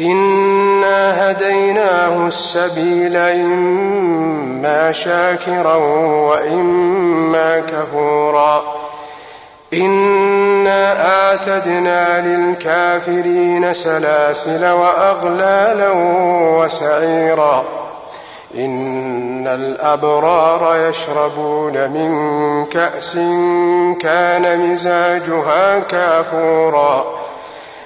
إنا هديناه السبيل إما شاكرا وإما كفورا إنا أعتدنا للكافرين سلاسل وأغلالا وسعيرا إن الأبرار يشربون من كأس كان مزاجها كافورا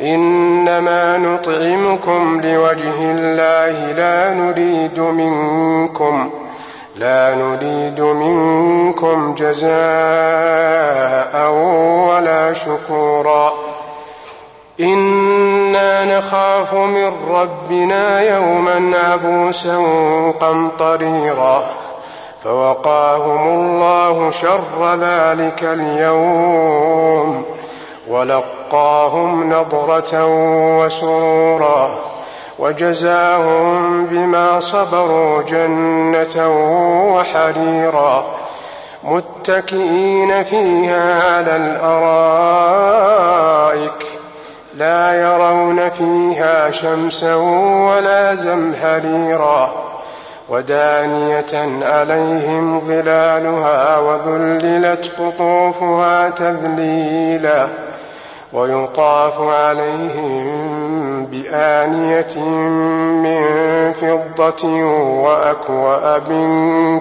إنما نطعمكم لوجه الله لا نريد منكم لا نريد منكم جزاء ولا شكورا. إنا نخاف من ربنا يوما عبوسا قمطريرا فوقاهم الله شر ذلك اليوم. ولقاهم نضرة وسرورا وجزاهم بما صبروا جنة وحريرا متكئين فيها على الأرائك لا يرون فيها شمسا ولا زمهريرا ودانية عليهم ظلالها وذللت قطوفها تذليلا ويطاف عليهم بآنية من فضة وأكواب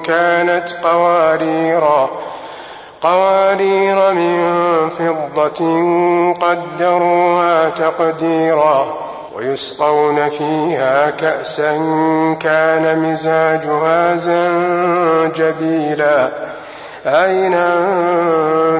كانت قواريرا قوارير من فضة قدروها تقديرا ويسقون فيها كأسا كان مزاجها زنجبيلا عينا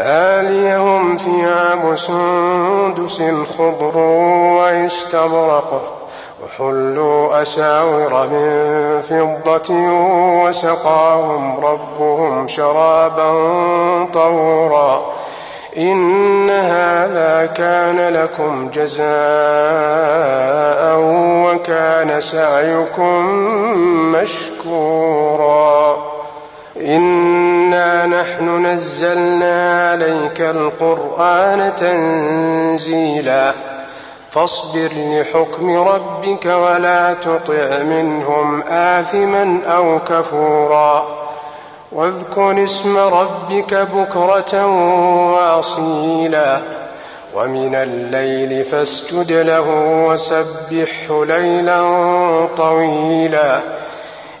عاليهم ثياب سندس خضر واستبرق وحلوا أساور من فضة وسقاهم ربهم شرابا طهورا إن هذا كان لكم جزاء وكان سعيكم مشكورا. إنا نحن نزلنا عليك القرآن تنزيلا فاصبر لحكم ربك ولا تطع منهم آثما أو كفورا واذكر اسم ربك بكرة واصيلا ومن الليل فاسجد له وسبحه ليلا طويلا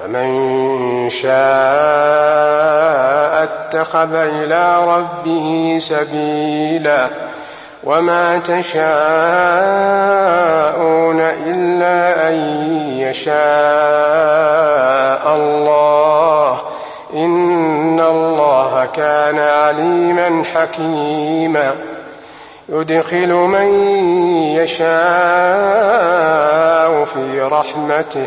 فمن شاء اتخذ إلى ربه سبيلا وما تشاءون إلا أن يشاء الله إن الله كان عليما حكيما يدخل من يشاء في رحمته